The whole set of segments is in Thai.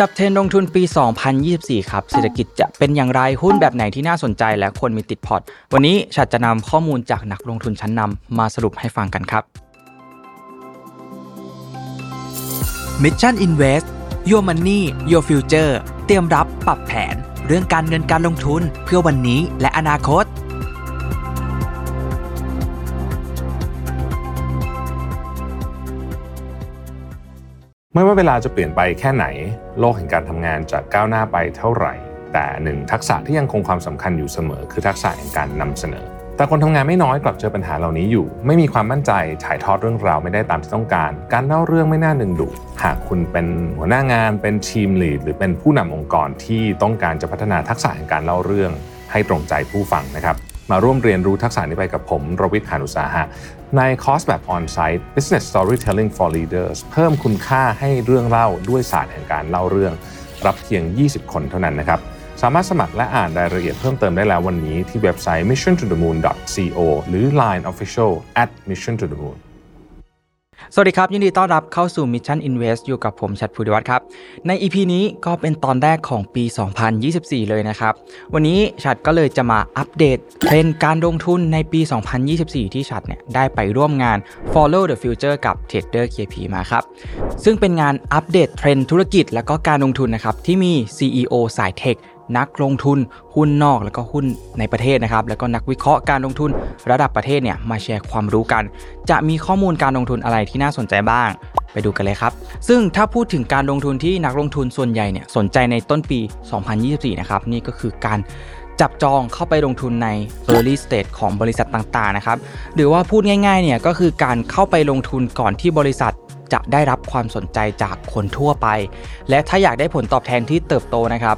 จับเทรนลงทุนปี 2024 ครับ เศรษฐกิจจะเป็นอย่างไร หุ้นแบบไหนที่น่าสนใจและควรมีติดพอร์ต วันนี้ฉัดจะนำข้อมูลจากนักลงทุนชั้นนำมาสรุปให้ฟังกันครับ Mission Invest Your Money Your Future เตรียมรับปรับแผน เรื่องการเงินการลงทุนเพื่อวันนี้และอนาคต ไม่ว่าเวลาจะเปลี่ยนไปแค่ไหน โลกแห่งการทำงานจะก้าวหน้าไปเท่าไหร่ แต่หนึ่งทักษะที่ยังคงความสำคัญอยู่เสมอ คือทักษะแห่งการนำเสนอ แต่คนทำงานไม่น้อยกลับเจอปัญหาเหล่านี้อยู่ ไม่มีความมั่นใจถ่ายทอดเรื่องราวไม่ได้ตามที่ต้องการ การเล่าเรื่องไม่น่าดึงดูดหากคุณเป็นหัวหน้างาน เป็นทีมลีดหรือเป็นผู้นำองค์กรที่ต้องการจะพัฒนาทักษะแห่งการเล่าเรื่อง ให้ตรงใจผู้ฟังนะครับ มาร่วมเรียนรู้ทักษะนี้ไปกับผมรวิทย์หานุสาหะ ในคอร์สแบบออนไซต์ Business Storytelling for Leaders เพิ่มคุณค่าให้เรื่องเล่าด้วยศาสตร์แห่งการเล่าเรื่อง รับเพียง 20 คนเท่านั้นนะครับ สามารถสมัครและอ่านรายละเอียดเพิ่มเติมได้แล้ววันนี้ที่เว็บไซต์ mission to the moon co หรือ Line Official at mission to the moon สวัสดีครับ ยินดีต้อนรับเข้าสู่ Mission Invest อยู่กับผมชัดภูริวัฒน์ครับ ใน EP นี้ก็เป็นตอนแรกของปี 2024 เลยนะครับ วันนี้ชัดก็เลยจะมาอัปเดตเทรนด์การลงทุนในปี 2024 ที่ชัดเนี่ยได้ไปร่วมงาน Follow the Future กับ Trader KP มาครับ ซึ่งเป็นงานอัปเดตเทรนด์ธุรกิจและก็การลงทุนนะครับที่มี CEO สาย tech นักลงทุนหุ้นนอกแล้วก็หุ้นในประเทศนะครับ แล้วก็นักวิเคราะห์การลงทุนระดับประเทศเนี่ยมาแชร์ความรู้กัน จะมีข้อมูลการลงทุนอะไรที่น่าสนใจบ้าง ไปดูกันเลยครับ ซึ่งถ้าพูดถึงการลงทุนที่นักลงทุนส่วนใหญ่เนี่ยสนใจในต้นปี 2024 นะครับนี่ก็คือการจับจองเข้าไปลงทุนใน early stage ของบริษัทต่างๆนะครับหรือว่าพูดง่ายๆเนี่ยก็คือการเข้าไปลงทุนก่อนที่บริษัทจะได้รับความสนใจจากคนทั่วไป และถ้าอยากได้ผลตอบแทนที่เติบโตนะครับ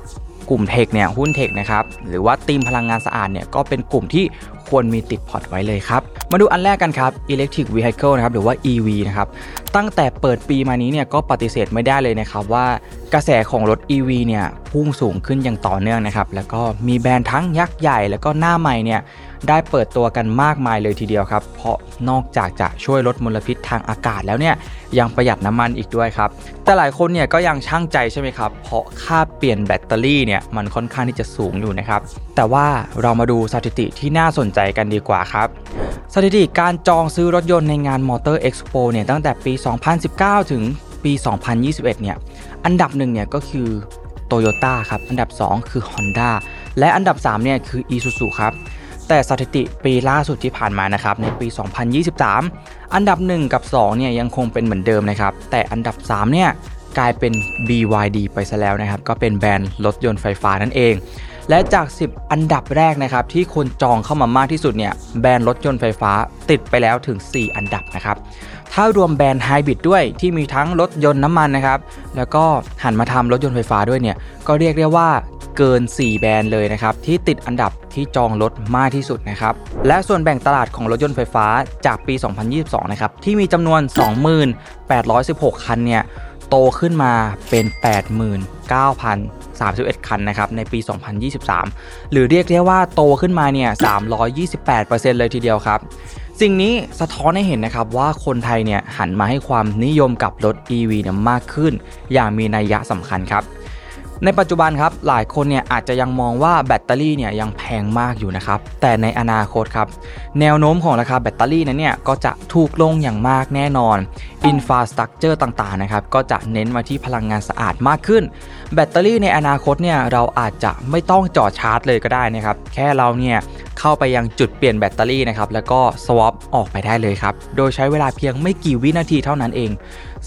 กลุ่มเทคเนี่ยหุ้นเทคนะครับหรือว่าทีมพลังงานสะอาดเนี่ยก็เป็นกลุ่มที่ควรมีติดพอร์ตไว้เลยครับ มาดูอันแรกกันครับ electric vehicle นะครับหรือว่า EV นะครับตั้งแต่เปิดปีมานี้เนี่ยก็ปฏิเสธไม่ได้เลยนะครับว่ากระแสของรถ EV เนี่ยพุ่งสูงขึ้นอย่างต่อเนื่องนะครับแล้วก็มีแบรนด์ทั้งยักษ์ใหญ่แล้วก็หน้าใหม่เนี่ยได้เปิดตัวกันมากมายเลยทีเดียวครับ เพราะนอกจากจะช่วยลดมลพิษทางอากาศแล้วเนี่ยยังประหยัดน้ำมันอีกด้วยครับแต่หลายคนเนี่ยก็ยังชั่งใจใช่ไหมครับเพราะค่าเปลี่ยนแบตเตอรี่เนี่ยมันค่อนข้างที่จะสูงอยู่นะครับ แต่ว่าเรามาดูสถิติที่น่าสนใจกันดีกว่าครับ สถิติการจองซื้อรถยนต์ในงานมอเตอร์เอ็กซ์โปเนี่ยตั้งแต่ปี 2019 ถึงปี 2021 เนี่ยอันดับหนึ่งเนี่ยก็คือโตโยต้าครับ อันดับ 2 คือ Honda และอันดับ 3 เนี่ยคือ Isuzu ครับ แต่สถิติปีล่าสุดที่ผ่านมานะครับ ในปี 2023 อันดับ 1 กับ 2 เนี่ยยังคงเป็นเหมือนเดิมนะครับ แต่อันดับ 3 เนี่ย กลายเป็น BYD ไปซะแล้วนะครับ ก็เป็นแบรนด์รถยนต์ไฟฟ้านั่นเอง และจาก 10 อันดับแรกนะครับ ที่คนจองเข้ามามากที่สุดเนี่ยแบรนด์รถยนต์ไฟฟ้าติดไปแล้วถึง 4 อันดับนะครับ ถ้ารวมแบรนด์ไฮบริดด้วยที่มีทั้งรถยนต์น้ำมันนะครับ แล้วก็หันมาทำรถยนต์ไฟฟ้าด้วยเนี่ยก็เรียกได้ว่าเกิน 4 แบรนด์เลยนะครับ ที่ติดอันดับที่จองรถมากที่สุดนะครับ และส่วนแบ่งตลาดของรถยนต์ไฟฟ้าจากปี 2022 นะครับ ที่มีจำนวน 2816 คันเนี่ย โตขึ้นมาเป็น 89,031 คันนะครับในปี 2023 หรือเรียกได้ว่าโตขึ้นมาเนี่ย 328%เลยทีเดียวครับ สิ่งนี้สะท้อนให้เห็นนะครับว่าคนไทยเนี่ยหันมาให้ความนิยมกับรถ EV เนี่ยมากขึ้น อย่างมีนัยยะสำคัญครับ ในปัจจุบันครับหลายคนเนี่ยอาจจะยังมองว่าแบตเตอรี่เนี่ยยังแพงมากอยู่นะครับแต่ในอนาคตครับแนวโน้มของราคาแบตเตอรี่นั้นเนี่ยก็จะถูกลงอย่างมากแน่นอนอินฟาสตรักเจอร์ต่างๆนะครับก็จะเน้นมาที่พลังงานสะอาดมากขึ้น แบตเตอรี่ในอนาคตเนี่ยเราอาจจะไม่ต้องจอดชาร์จเลยก็ได้นะครับแค่เราเนี่ยเข้าไปยังจุดเปลี่ยนแบตเตอรี่นะครับแล้วก็สวอปออกไปได้เลยครับโดยใช้เวลาเพียงไม่กี่วินาทีเท่านั้นเอง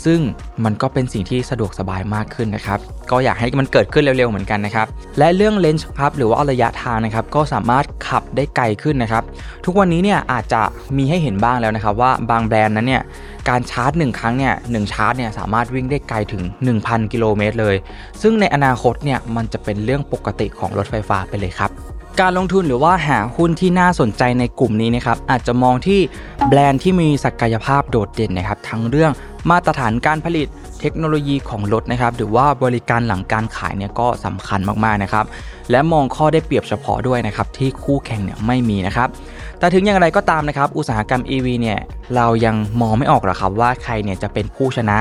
ซึ่งมันก็เป็นสิ่งที่สะดวกสบายมากขึ้นนะครับก็อยากให้มันเกิดิดขึ้นเร็วๆเหมือนกันนะครับ และเรื่องเลนส์ครับหรือว่าระยะทางนะครับก็สามารถขับได้ไกลขึ้นนะครับ ทุกวันนี้เนี่ยอาจจะมีให้เห็นบ้างแล้วนะครับว่าบางแบรนด์นั้นเนี่ยการชาร์จ 1 ครั้งเนี่ยหชาร์จเนี่ยสามารถวิ่งได้ไกลถึง 1,000 กิโลเมตรเลย ซึ่งในอนาคตเนี่ยมันจะเป็นเรื่องปกติของรถไฟฟ้าไปเลยครับการลงทุนหรือว่าหาหุ้นที่น่าสนใจในกลุ่มนี้นะครับอาจจะมองที่แบรนด์ที่มีศักยภาพโดดเด่นนะครับทั้งเรื่องมาตรฐานการผลิต เทคโนโลยีของรถนะครับหรือว่าบริการหลังการขายเนี่ยก็สำคัญมากๆนะครับและมองข้อได้เปรียบเฉพาะด้วยนะครับที่คู่แข่งเนี่ยไม่มีนะครับแต่ถึงอย่างไรก็ตามนะครับอุตสาหกรรม EV เนี่ยเรายังมองไม่ออกหรอกครับว่าใครเนี่ยจะเป็นผู้ชนะ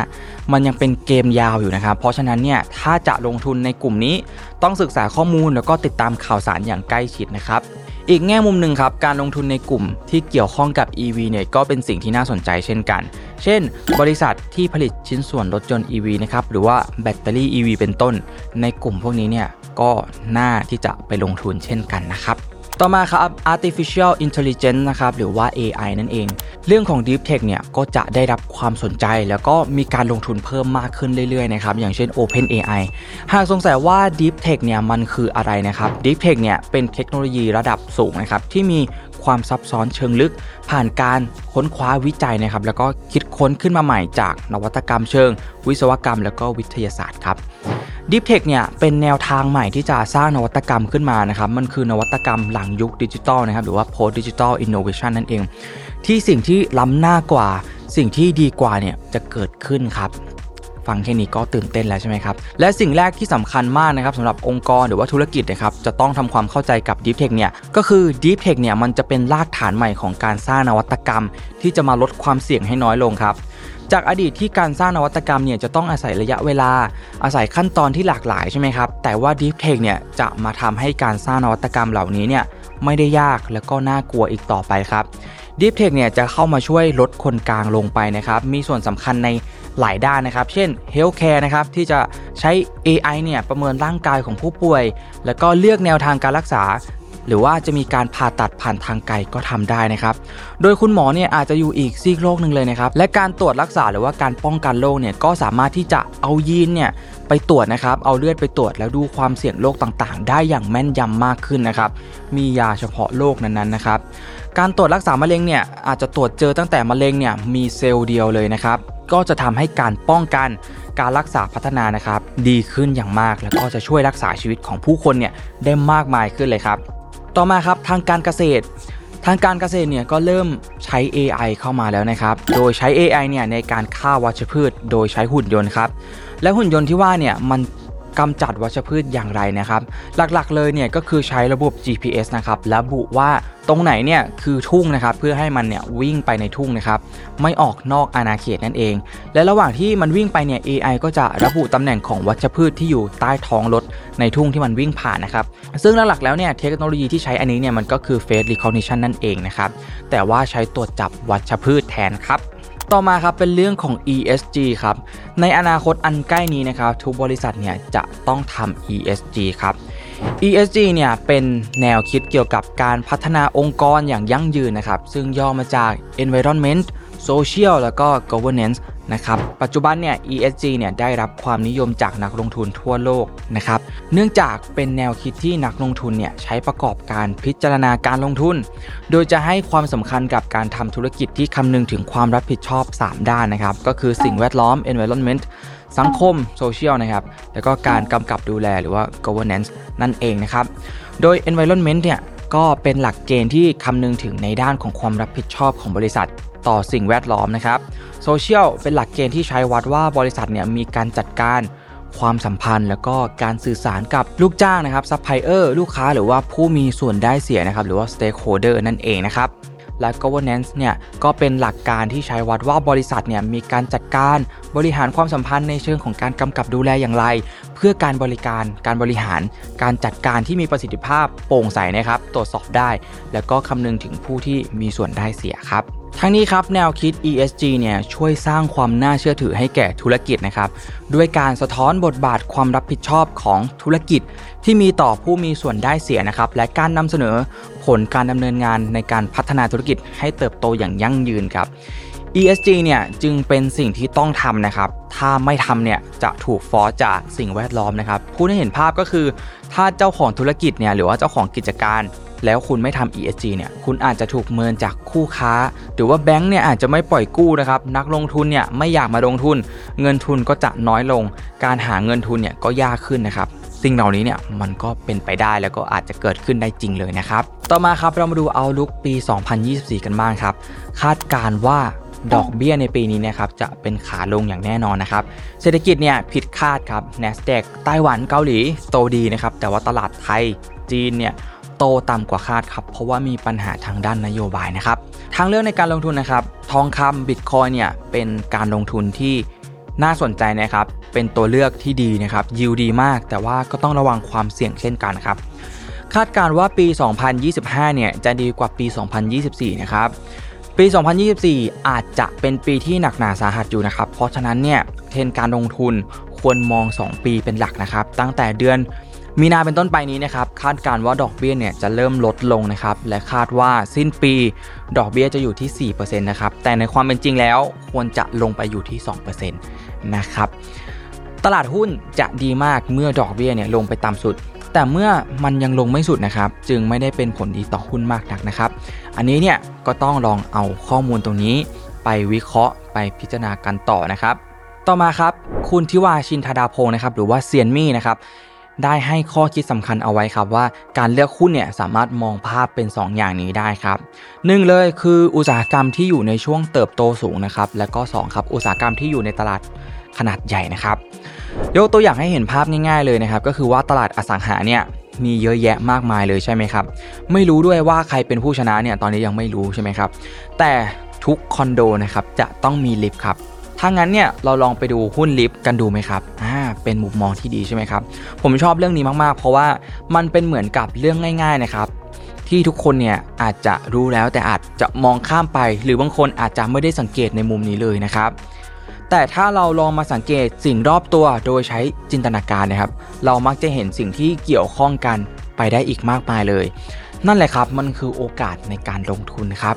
มันยังเป็นเกมยาวอยู่นะครับเพราะฉะนั้นเนี่ยถ้าจะลงทุนในกลุ่มนี้ ต้องศึกษาข้อมูลแล้วก็ติดตามข่าวสารอย่างใกล้ชิดนะครับ อีกแง่มุมหนึ่งครับ การลงทุนในกลุ่มที่เกี่ยวข้องกับ EV เนี่ยก็เป็นสิ่งที่น่าสนใจเช่นกัน เช่น บริษัทที่ผลิตชิ้นส่วนรถยนต์ EV นะครับหรือว่าแบตเตอรี่ EV เป็นต้น ในกลุ่มพวกนี้เนี่ยก็น่าที่จะไปลงทุนเช่นกันนะครับ ต่อมาครับ artificial intelligence นะครับหรือว่า AI นั่นเอง เรื่องของ deep tech เนี่ยก็จะได้รับความสนใจ แล้วก็มีการลงทุนเพิ่มมากขึ้นเรื่อยๆนะครับอย่างเช่น Open AI หากสงสัยว่า deep tech เนี่ยมันคืออะไรนะครับ deep tech เนี่ยเป็นเทคโนโลยีระดับสูงนะครับที่มี ความซับซ้อนเชิงลึก ผ่านการค้นคว้าวิจัยนะครับแล้วก็คิดค้นขึ้นมาใหม่จากนวัตกรรมเชิง วิศวกรรม แล้วก็วิทยาศาสตร์ครับ Deep Tech เนี่ยเป็นแนวทางใหม่ที่จะสร้างนวัตกรรมขึ้นมานะครับมันคือนวัตกรรมหลังยุคดิจิทัลนะครับหรือว่า post digital innovation นั่นเอง ที่สิ่งที่ล้ำหน้ากว่าสิ่งที่ดีกว่าเนี่ยจะเกิดขึ้นครับ ฟังแค่นี้ก็ตื่นเต้นแล้วใช่ไหมครับ และสิ่งแรกที่สำคัญมากนะครับสำหรับองค์กรหรือว่าธุรกิจนะครับจะต้องทำความเข้าใจกับ Deep Tech เนี่ยก็คือ Deep Tech เนี่ยมันจะเป็นรากฐานใหม่ของการสร้างนวัตกรรม ที่จะมาลดความเสี่ยงให้น้อยลงครับจากอดีตที่การสร้างนวัตกรรมเนี่ยจะต้องอาศัยระยะเวลา อาศัยขั้นตอนที่หลากหลายใช่ไหมครับ แต่ว่า Deep Tech เนี่ยจะมาทำให้การสร้างนวัตกรรมเหล่านี้เนี่ยไม่ได้ยากและก็น่ากลัวอีกต่อไปครับ Deep Tech เนี่ยจะเข้ามาช่วยลดคนกลางลงไปนะครับ มีส่วนสำคัญในหลายด้านนะครับ เช่น Healthcare นะครับ ที่จะใช้ AI เนี่ยประเมินร่างกายของผู้ป่วย แล้วก็เลือกแนวทางการรักษา หรือว่าจะมีการผ่าตัดผ่านทางไกลก็ทำได้นะครับ โดยคุณหมอเนี่ยอาจจะอยู่อีกซีกโลกหนึ่งเลยนะครับ และการตรวจรักษาหรือว่าการป้องกันโรคเนี่ยก็สามารถที่จะเอายีนเนี่ยไปตรวจนะครับ เอาเลือดไปตรวจแล้วดูความเสี่ยงโรคต่างๆ ได้อย่างแม่นยำมากขึ้นนะครับ มียาเฉพาะโรคนั้นๆนะครับ การตรวจรักษามะเร็งเนี่ยอาจจะตรวจเจอตั้งแต่มะเร็งเนี่ยมีเซลล์เดียวเลยนะครับ ก็จะทำให้การป้องกันการรักษาพัฒนานะครับดีขึ้นอย่างมากแล้วก็จะช่วยรักษาชีวิตของผู้คนเนี่ยได้มากมายขึ้นเลยครับ ต่อมาครับทางการเกษตร ทางการเกษตรเนี่ยก็เริ่มใช้ AI เข้ามาแล้วนะครับ โดยใช้ AI เนี่ยในการฆ่าวัชพืช โดยใช้หุ่นยนต์ครับและหุ่นยนต์ที่ว่าเนี่ยมัน กำจัดวัชพืชอย่างไรนะครับ หลักๆเลยเนี่ยก็คือใช้ระบบ GPS นะครับระบุว่าตรงไหนเนี่ยคือทุ่งนะครับเพื่อให้มันเนี่ยวิ่งไปในทุ่งนะครับไม่ออกนอกอาณาเขตนั่นเอง และระหว่างที่มันวิ่งไปเนี่ย AI ก็จะระบุตำแหน่งของวัชพืชที่อยู่ใต้ท้องรถในทุ่งที่มันวิ่งผ่านนะครับซึ่งหลักๆแล้วเนี่ยเทคโนโลยีที่ใช้อันนี้เนี่ยมันก็คือ face recognition นั่นเองนะครับแต่ว่าใช้ตรวจจับวัชพืชแทนครับ ต่อมาครับเป็นเรื่องของ ESG ครับ ในอนาคตอันใกล้นี้นะครับทุกบริษัทเนี่ยจะต้องทำ ESG ครับ ESG เนี่ยเป็นแนวคิดเกี่ยวกับการพัฒนาองค์กรอย่างยั่งยืนนะครับ ซึ่งย่อมาจาก Environment Social แล้วก็ Governance นะครับปัจจุบันเนี่ย ESG เนี่ยได้รับความนิยมจากนักลงทุนทั่วโลกนะครับเนื่องจากเป็นแนวคิดที่นักลงทุนเนี่ยใช้ประกอบการพิจารณาการลงทุน โดยจะให้ความสำคัญกับการทำธุรกิจที่คำนึงถึงความรับผิดชอบ 3 ด้านนะครับก็คือสิ่งแวดล้อม environment สังคม social นะครับแล้วก็การกำกับดูแลหรือว่า governance นั่นเองนะครับโดย environment เนี่ยก็เป็นหลักเกณฑ์ที่คำนึงถึงในด้านของความรับผิดชอบของบริษัท ต่อสิ่งแวดล้อมนะครับโซเชียลเป็นหลักเกณฑ์ที่ใช้วัดว่าบริษัทเนี่ยมีการจัดการความสัมพันธ์ แล้วก็การสื่อสารกับลูกจ้างนะครับซัพพลายเออร์ลูกค้าหรือว่าผู้มีส่วนได้เสียนะครับหรือว่า stakeholder นั่นเองนะครับและ governance เนี่ยก็เป็นหลักการที่ใช้วัดว่าบริษัทเนี่ยมีการจัดการบริหารความสัมพันธ์ในเชิงของการกำกับดูแลอย่างไร เพื่อการบริการการบริหาร การจัดการที่มีประสิทธิภาพโปร่งใสนะครับ ตรวจสอบได้ แล้วก็คำนึงถึงผู้ที่มีส่วนได้เสียครับ ทั้งนี้ครับแนวคิด ESG เนี่ยช่วยสร้างความน่าเชื่อถือให้แก่ธุรกิจนะครับด้วยการสะท้อนบทบาทความรับผิดชอบของธุรกิจ ที่มีต่อผู้มีส่วนได้เสียนะครับและการนำเสนอผลการดำเนินงานในการพัฒนาธุรกิจให้เติบโตอย่างยั่งยืนครับ ESG เนี่ยจึงเป็นสิ่งที่ต้องทำนะครับ ถ้าไม่ทำเนี่ยจะถูกฟ้องจากสิ่งแวดล้อมนะครับพูดให้เห็นภาพก็คือ ถ้าเจ้าของธุรกิจเนี่ยหรือว่าเจ้าของกิจการ แล้วคุณไม่ทำ ESG เนี่ยคุณอาจจะถูกเมินจากคู่ค้า หรือว่าแบงก์เนี่ยอาจจะไม่ปล่อยกู้นะครับนักลงทุนเนี่ยไม่อยากมาลงทุน เงินทุนก็จะน้อยลง การหาเงินทุนเนี่ยก็ยากขึ้นนะครับสิ่งเหล่านี้เนี่ยมันก็เป็นไปได้แล้วก็อาจจะเกิดขึ้นได้จริงเลยนะครับ ต่อมาครับเรามาดูเอาลุกปี 2024 กันบ้างครับ คาดการว่า ดอกเบี้ยในปีนี้นะครับจะเป็นขาลงอย่างแน่นอนนะครับ เศรษฐกิจเนี่ยผิดคาดครับ NASDAQ ไต้หวันเกาหลีโตดีนะครับ แต่ว่าตลาดไทยจีนเนี่ยโตต่ำกว่าคาดครับ เพราะว่ามีปัญหาทางด้านนโยบายนะครับทางเลือกในการลงทุนนะครับ ทองคำบิตคอยเนี่ยเป็นการลงทุนที่น่าสนใจนะครับ เป็นตัวเลือกที่ดีนะครับ ยิวดีมาก แต่ว่าก็ต้องระวังความเสี่ยงเช่นกันครับ คาดการว่าปี 2025 เนี่ยจะดีกว่าปี 2024 นะครับ ปี 2024 อาจจะเป็นปีที่หนักหนาสาหัสอยู่นะครับ เพราะฉะนั้นเนี่ยเทรนการลงทุนควรมอง 2 ปีเป็นหลักนะครับ ตั้งแต่เดือนมีนาเป็นต้นไปนี้นะครับ คาดการว่าดอกเบี้ยเนี่ยจะเริ่มลดลงนะครับ และคาดว่าสิ้นปีดอกเบี้ยจะอยู่ที่ 4%นะครับ แต่ในความเป็นจริงแล้วควรจะลงไปอยู่ที่ 2%นะครับ ตลาดหุ้นจะดีมากเมื่อดอกเบี้ยเนี่ยลงไปต่ำสุด แต่เมื่อมันยังลงไม่สุดนะครับ จึงไม่ได้เป็นผลดีต่อหุ้นมากนักนะครับ อันนี้เนี่ยก็ต้องลองเอาข้อมูลตรงนี้ ไปวิเคราะห์ไปพิจารณากันต่อนะครับ ต่อมาครับ คุณทิวาชินธาดาพงศ์นะครับ หรือว่าเซียนมี่นะครับได้ให้ข้อคิดสำคัญเอาไว้ครับว่าการเลือกหุ้นเนี่ยสามารถมองภาพเป็น2อย่างนี้ได้ครับหนึ่งเลยคืออุตสาหกรรมที่อยู่ในช่วงเติบโตสูงนะครับและก็2ครับอุตสาหกรรมที่อยู่ในตลาด ขนาดใหญ่นะครับ ยกตัวอย่างให้เห็นภาพง่ายๆเลยนะครับ ก็คือว่าตลาดอสังหาเนี่ยมีเยอะแยะมากมายเลยใช่ไหมครับ ไม่รู้ด้วยว่าใครเป็นผู้ชนะเนี่ยตอนนี้ยังไม่รู้ใช่ไหมครับ แต่ทุกคอนโดนะครับจะต้องมีลิฟต์ครับถ้างั้นเนี่ยเราลองไปดูหุ้นลิฟต์กันดูไหมครับ อ่า เป็นมุมมองที่ดีใช่ไหมครับ ผมชอบเรื่องนี้มาก ๆ เพราะว่ามันเป็นเหมือนกับเรื่องง่าย ๆ นะครับ ที่ทุกคนเนี่ยอาจจะรู้แล้วแต่อาจจะมองข้ามไป หรือบางคนอาจจะไม่ได้สังเกตในมุมนี้เลยนะครับ แต่ถ้าเราลองมาสังเกตสิ่งรอบตัวโดยใช้จินตนาการนะครับ เรามักจะเห็นสิ่งที่เกี่ยวข้องกันไปได้อีกมากมายเลย นั่นแหละครับมันคือโอกาสในการลงทุนครับ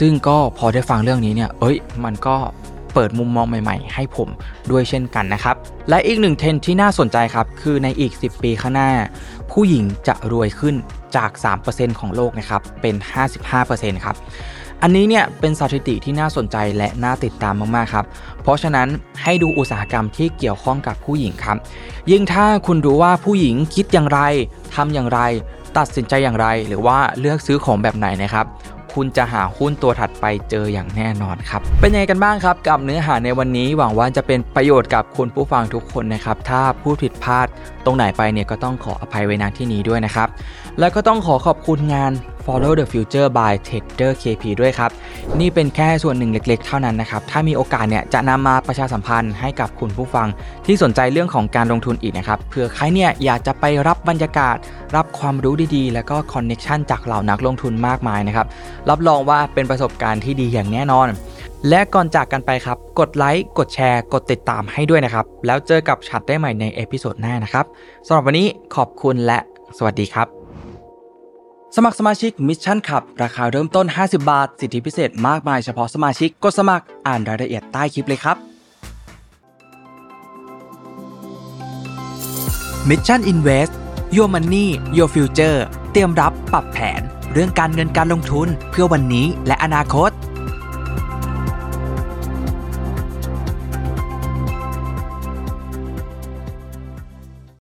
ซึ่งก็พอได้ฟังเรื่องนี้เนี่ยเอ้ย มันก็เปิดมุมมองใหม่ๆ ให้ผมด้วยเช่นกันนะครับ และอีกหนึ่งเทรนที่น่าสนใจครับ คือในอีก 10 ปีข้างหน้า ผู้หญิงจะรวยขึ้นจาก 3%ของโลกนะครับเป็น 55%ครับ อันนี้เนี่ยเป็นสถิติที่น่าสนใจและน่าติดตามมากๆครับ เพราะฉะนั้นให้ดูอุตสาหกรรมที่เกี่ยวข้องกับผู้หญิงครับ ยิ่งถ้าคุณรู้ว่าผู้หญิงคิดอย่างไรทำอย่างไร ตัดสินใจอย่างไร หรือว่าเลือกซื้อของแบบไหนนะครับคุณจะหาหุ้นตัวถัดไปเจออย่างแน่นอนครับ เป็นยังไงกันบ้างครับ กับเนื้อหาในวันนี้หวังว่าจะเป็นประโยชน์กับคุณผู้ฟังทุกคนนะครับ ถ้าพูดผิดพลาดตรงไหนไปเนี่ยก็ต้องขออภัยไว้ณที่นี้ด้วยนะครับ แล้วก็ต้องขอขอบคุณงาน Follow the Future by Trader KP ด้วยครับ นี่เป็นแค่ส่วนหนึ่งเล็กๆ เท่านั้นนะครับ ถ้ามีโอกาสเนี่ยจะนำมาประชาสัมพันธ์ให้กับคุณผู้ฟัง ที่สนใจเรื่องของการลงทุนอีกนะครับเผื่อใครเนี่ยอยากจะไปรับบรรยากาศ รับความรู้ดีๆ แล้วก็ connection จากเหล่านักลงทุนมากมายนะครับ รับรองว่าเป็นประสบการณ์ที่ดีอย่างแน่นอน และก่อนจากกันไปครับ กดไลค์ กดแชร์ กดติดตามให้ด้วยนะครับ แล้วเจอกับชัดได้ใหม่ใน episode หน้านะครับสำหรับวันนี้ขอบคุณและสวัสดีครับ สมัครสมาชิก Mission Club ราคาเริ่มต้น 50 บาท สิทธิพิเศษมากมายเฉพาะสมาชิกกดสมัครอ่านรายละเอียดใต้คลิปเลยครับมิชชั่นอินเวสต์ Your Money Your Future เตรียมรับปรับแผน เรื่องการเงินการลงทุนเพื่อวันนี้และอนาคต